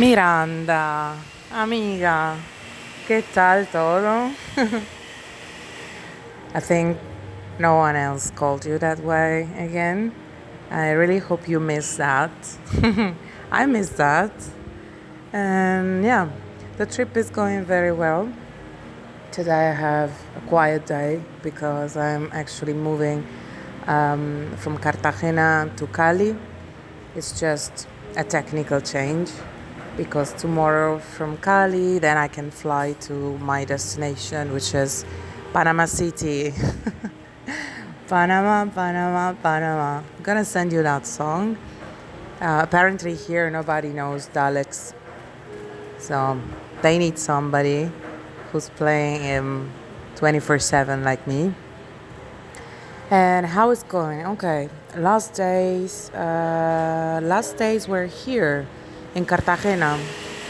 Miranda, amiga, ¿qué tal todo? I think no one else called you that way again. I really hope you miss that. I miss that. And yeah, the trip is going very well. Today I have a quiet day because I'm actually moving um, from Cartagena to Cali. It's just a technical change because tomorrow from Cali, then I can fly to my destination, which is Panama City. Panama, Panama, Panama. I'm gonna send you that song. Uh, apparently, here nobody knows Daleks, so they need somebody who's playing him 24 7 like me. And how is going? Okay, last days, uh, last days were here in Cartagena.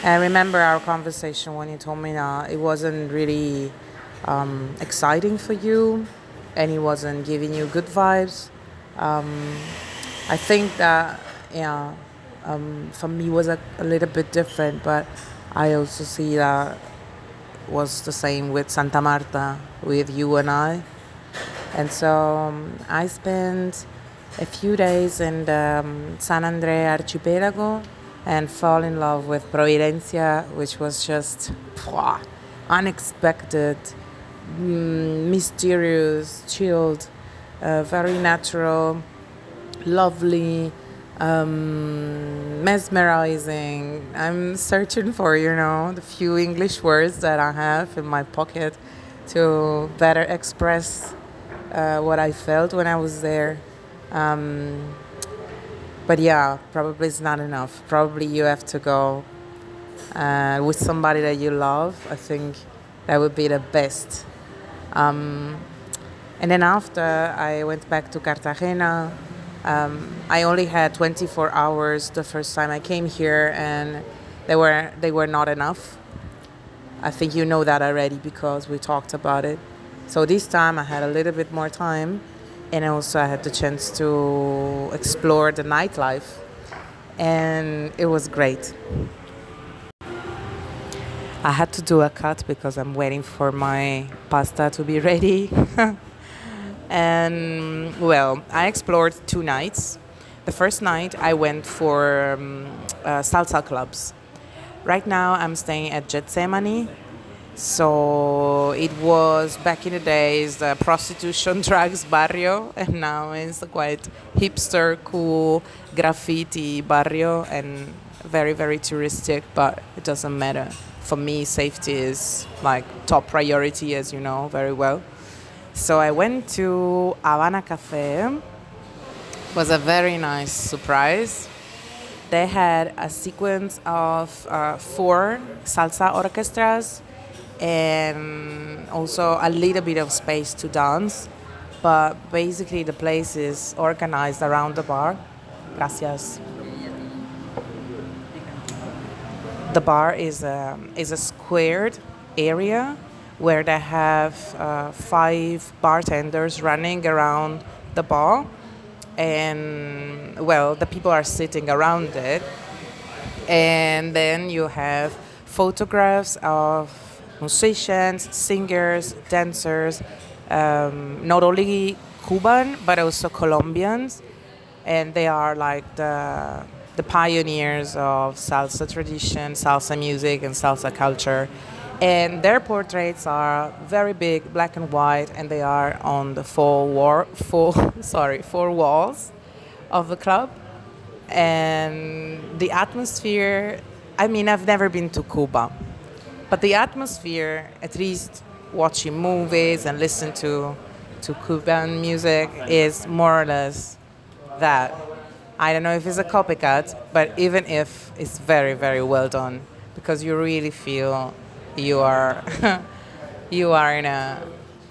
I remember our conversation when you told me that it wasn't really um, exciting for you and it wasn't giving you good vibes. Um, I think that, yeah, um, for me was a, a little bit different, but I also see that was the same with Santa Marta, with you and I. And so um, I spent a few days in the um, San Andre archipelago and fall in love with Providencia, which was just pwah, unexpected, mm, mysterious, chilled, uh, very natural, lovely, um, mesmerizing. I'm searching for, you know, the few English words that I have in my pocket to better express uh, what I felt when I was there. Um, but yeah, probably it's not enough. Probably you have to go uh, with somebody that you love. I think that would be the best. Um, and then after I went back to Cartagena, um, I only had 24 hours the first time I came here, and they were they were not enough. I think you know that already because we talked about it. So this time I had a little bit more time and also I had the chance to explore the nightlife, and it was great. I had to do a cut because I'm waiting for my pasta to be ready. and well, I explored two nights. The first night I went for um, uh, salsa clubs. Right now I'm staying at Getsemani, so it was back in the days the prostitution drugs barrio, and now it's a quite hipster, cool graffiti barrio, and very very touristic. But it doesn't matter. For me, safety is like top priority, as you know very well. So I went to Havana Cafe. It was a very nice surprise. They had a sequence of uh, four salsa orchestras and also a little bit of space to dance. But basically, the place is organized around the bar. Gracias. The bar is a, is a squared area where they have uh, five bartenders running around the bar. And well, the people are sitting around it. And then you have photographs of musicians, singers, dancers, um, not only Cuban but also Colombians, and they are like the the pioneers of salsa tradition, salsa music, and salsa culture. And their portraits are very big, black and white, and they are on the four war, four sorry four walls of the club. And the atmosphere. I mean, I've never been to Cuba, but the atmosphere, at least watching movies and listen to to Cuban music, is more or less that. I don't know if it's a copycat, but even if it's very, very well done, because you really feel you are you are in a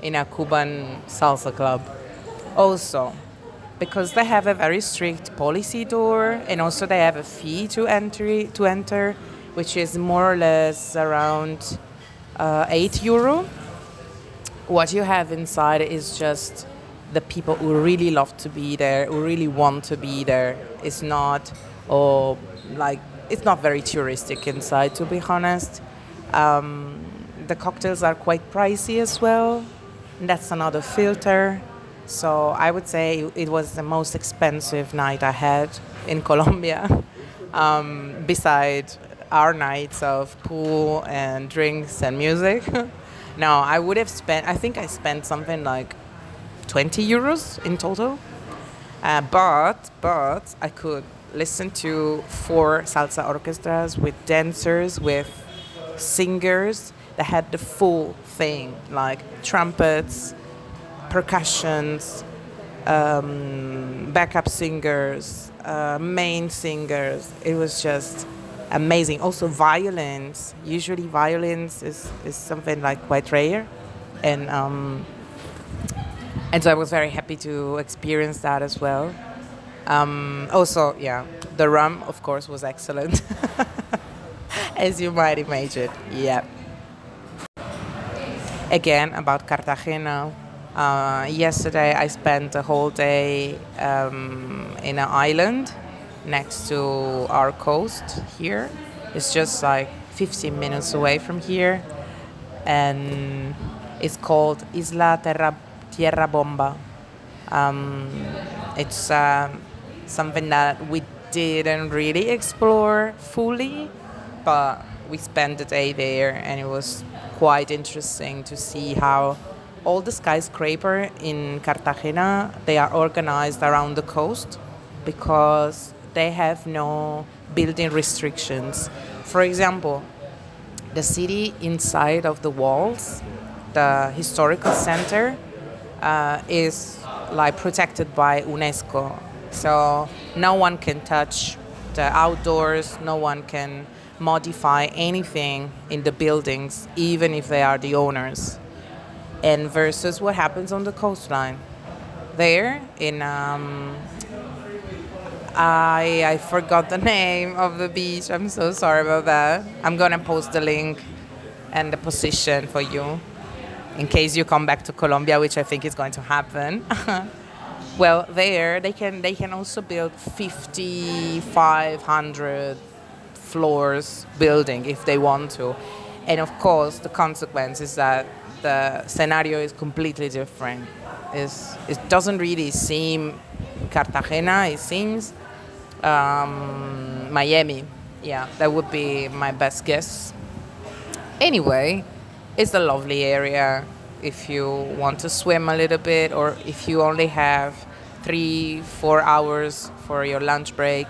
in a Cuban salsa club. Also, because they have a very strict policy door, and also they have a fee to enter to enter which is more or less around uh, 8 euro. What you have inside is just the people who really love to be there, who really want to be there. It's not, oh, like it's not very touristic inside, to be honest. Um, the cocktails are quite pricey as well. That's another filter. So I would say it was the most expensive night I had in Colombia, um, beside our nights of pool and drinks and music. no, I would have spent. I think I spent something like 20 euros in total. Uh, but but I could listen to four salsa orchestras with dancers, with singers that had the full thing, like trumpets, percussions, um, backup singers, uh, main singers. It was just amazing. Also, violins. Usually, violins is, is something like quite rare, and um, and so I was very happy to experience that as well. Um, also, yeah, the rum, of course, was excellent, as you might imagine. Yeah. Again, about Cartagena. Uh, yesterday, I spent the whole day um, in an island next to our coast here. It's just like 15 minutes away from here, and it's called Isla Terra, Tierra Bomba. Um, it's uh, something that we didn't really explore fully, but we spent the day there, and it was quite interesting to see how all the skyscraper in Cartagena they are organized around the coast because they have no building restrictions. For example, the city inside of the walls, the historical center, uh, is like protected by UNESCO. So no one can touch the outdoors, no one can modify anything in the buildings, even if they are the owners. And versus what happens on the coastline. There, in um, I I forgot the name of the beach. I'm so sorry about that. I'm gonna post the link and the position for you in case you come back to Colombia, which I think is going to happen. well, there they can they can also build 5,500 floors building if they want to, and of course the consequence is that the scenario is completely different. It's, it doesn't really seem Cartagena. It seems um, Miami. Yeah, that would be my best guess. Anyway, it's a lovely area if you want to swim a little bit or if you only have three, four hours for your lunch break.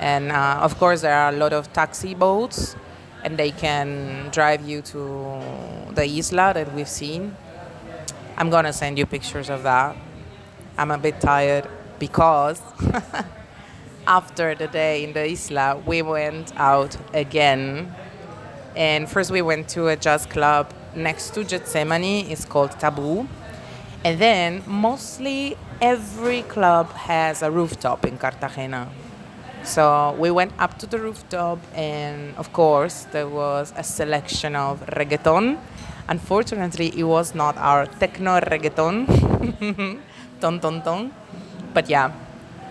And uh, of course, there are a lot of taxi boats and they can drive you to the isla that we've seen. I'm gonna send you pictures of that. I'm a bit tired because after the day in the isla, we went out again. And first, we went to a jazz club next to Getsemani. It's called Taboo. And then, mostly every club has a rooftop in Cartagena. So we went up to the rooftop, and of course, there was a selection of reggaeton. Unfortunately, it was not our techno reggaeton, ton ton ton. But yeah,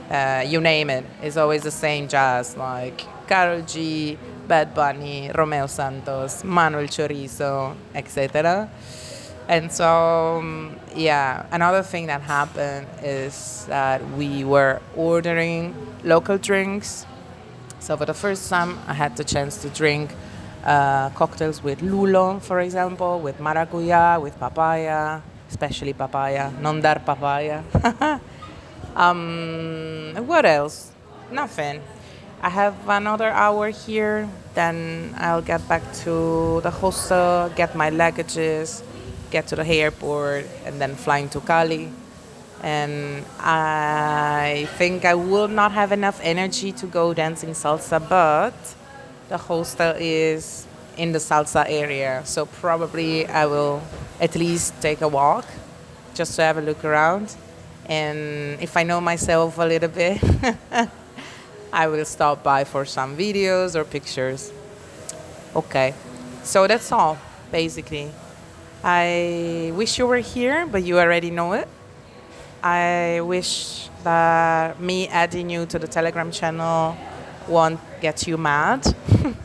uh, you name it, it's always the same jazz like Karol G, Bad Bunny, Romeo Santos, Manuel Turizo, etc. And so, um, yeah, another thing that happened is that we were ordering local drinks. So, for the first time, I had the chance to drink uh, cocktails with lulo, for example, with maracuya, with papaya, especially papaya, non dar papaya. um, what else? Nothing. I have another hour here, then I'll get back to the hostel, get my luggages get to the airport and then flying to Cali. And I think I will not have enough energy to go dancing salsa, but the hostel is in the salsa area, so probably I will at least take a walk just to have a look around. And if I know myself a little bit, I will stop by for some videos or pictures. Okay, so that's all basically. I wish you were here, but you already know it. I wish that me adding you to the Telegram channel won't get you mad.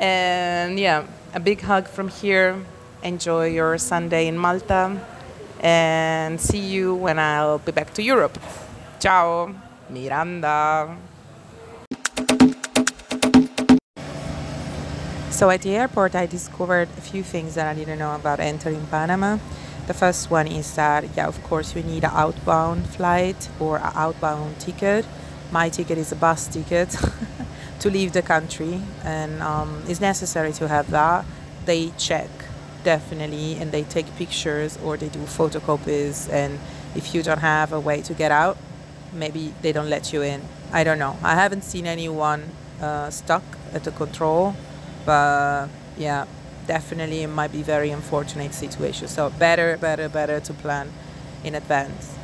and yeah, a big hug from here. Enjoy your Sunday in Malta. And see you when I'll be back to Europe. Ciao, Miranda. So at the airport, I discovered a few things that I didn't know about entering Panama. The first one is that, yeah, of course, you need an outbound flight or an outbound ticket. My ticket is a bus ticket to leave the country, and um, it's necessary to have that. They check definitely, and they take pictures or they do photocopies. And if you don't have a way to get out, maybe they don't let you in. I don't know. I haven't seen anyone uh, stuck at the control, but yeah, definitely it might be very unfortunate situation. So better, better, better to plan in advance.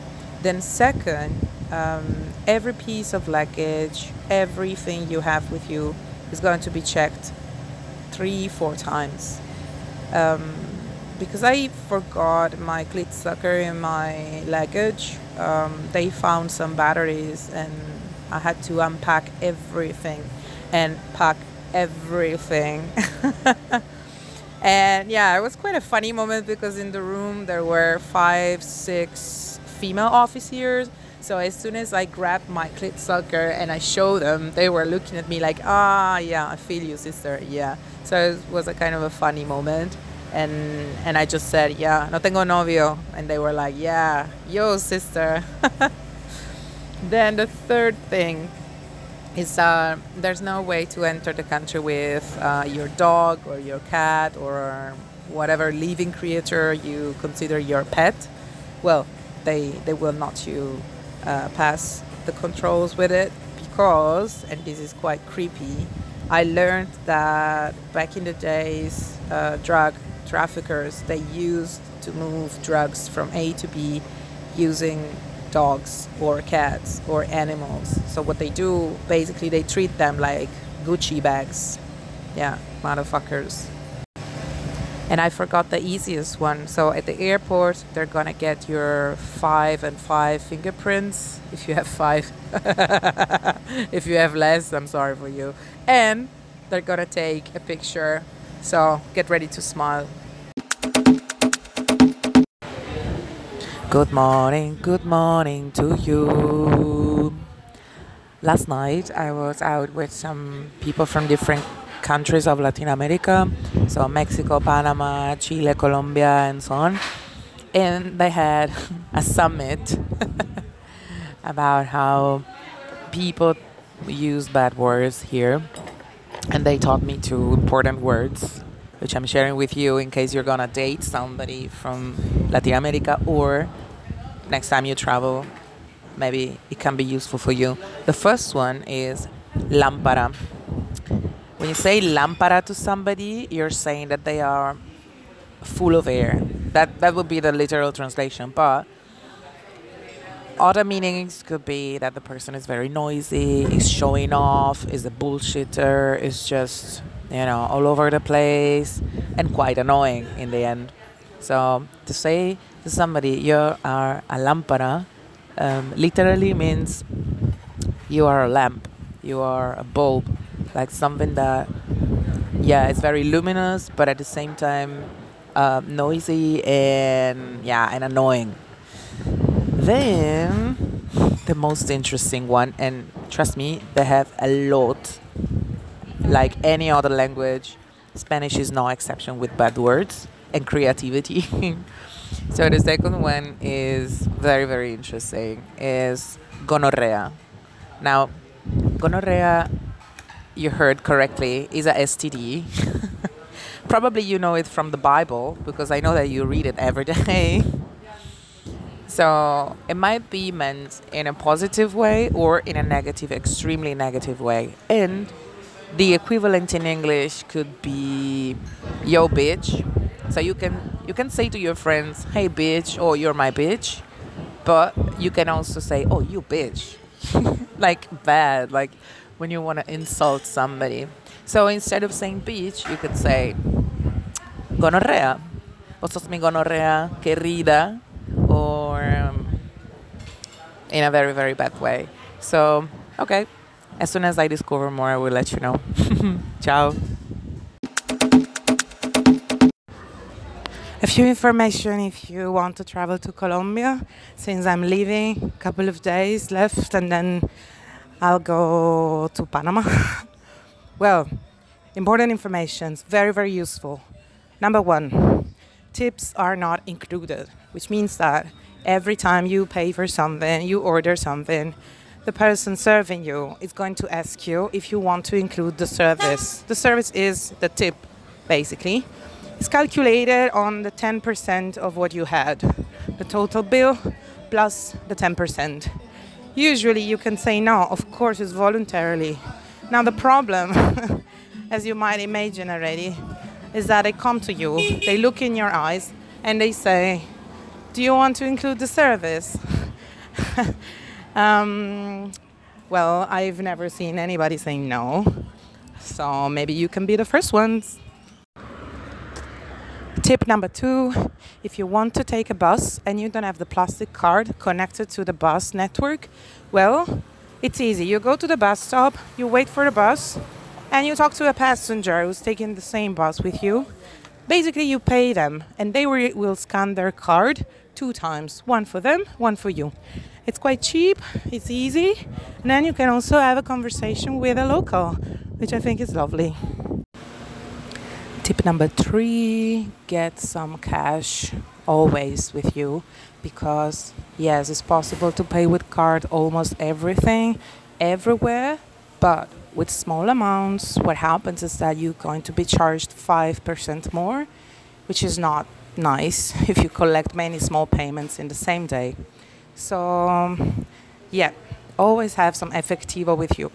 Then second, um, every piece of luggage, everything you have with you is going to be checked three, four times. Um, because I forgot my clit sucker in my luggage, um, they found some batteries and I had to unpack everything and pack everything. and yeah, it was quite a funny moment because in the room there were five, six female officers. So as soon as I grabbed my clit sucker and I showed them, they were looking at me like, ah, yeah, I feel you, sister. Yeah. So it was a kind of a funny moment. And and I just said, yeah, no tengo novio. And they were like, yeah, yo, sister. then the third thing is uh, there's no way to enter the country with uh, your dog or your cat or whatever living creature you consider your pet. Well, they they will not you uh, pass the controls with it because, and this is quite creepy. I learned that back in the days, uh, drug traffickers they used to move drugs from A to B using dogs or cats or animals. So what they do, basically, they treat them like Gucci bags. Yeah, motherfuckers. And I forgot the easiest one. So at the airport, they're gonna get your five and five fingerprints. If you have five, if you have less, I'm sorry for you. And they're gonna take a picture. So get ready to smile. Good morning, good morning to you. Last night I was out with some people from different countries of Latin America, so Mexico, Panama, Chile, Colombia, and so on. And they had a summit about how people use bad words here, and they taught me two important words which I'm sharing with you in case you're gonna date somebody from Latin America or next time you travel, maybe it can be useful for you. The first one is lámpara. When you say lámpara to somebody, you're saying that they are full of air. That that would be the literal translation, but other meanings could be that the person is very noisy, is showing off, is a bullshitter, is just you know, all over the place and quite annoying in the end. So to say to somebody you are a lámpara um, literally means you are a lamp, you are a bulb, like something that, yeah, it's very luminous, but at the same time uh, noisy and yeah, and annoying. Then the most interesting one, and trust me, they have a lot like any other language, Spanish is no exception with bad words and creativity. so the second one is very very interesting is gonorrhea. Now, gonorrhea you heard correctly is a STD. Probably you know it from the Bible because I know that you read it every day. so it might be meant in a positive way or in a negative, extremely negative way. And the equivalent in English could be yo bitch. So you can you can say to your friends, "Hey bitch," or "You're my bitch," but you can also say, "Oh, you bitch," like bad, like when you want to insult somebody. So instead of saying bitch, you could say gonorrea. Vos sos mi gonorrea querida, or um, in a very very bad way. So okay, As soon as I discover more, I will let you know. Ciao. A few information if you want to travel to Colombia, since I'm leaving, a couple of days left, and then I'll go to Panama. well, important information, very, very useful. Number one, tips are not included, which means that every time you pay for something, you order something, the person serving you is going to ask you if you want to include the service. The service is the tip, basically. It's calculated on the 10% of what you had, the total bill plus the 10%. Usually you can say no, of course, it's voluntarily. Now, the problem, as you might imagine already, is that they come to you, they look in your eyes, and they say, Do you want to include the service? um, well, I've never seen anybody saying no, so maybe you can be the first ones. Tip number two if you want to take a bus and you don't have the plastic card connected to the bus network, well, it's easy. You go to the bus stop, you wait for the bus, and you talk to a passenger who's taking the same bus with you. Basically, you pay them, and they will scan their card two times one for them, one for you. It's quite cheap, it's easy, and then you can also have a conversation with a local, which I think is lovely. Tip number three get some cash always with you because, yes, it's possible to pay with card almost everything everywhere, but with small amounts, what happens is that you're going to be charged 5% more, which is not nice if you collect many small payments in the same day. So, yeah, always have some efectivo with you.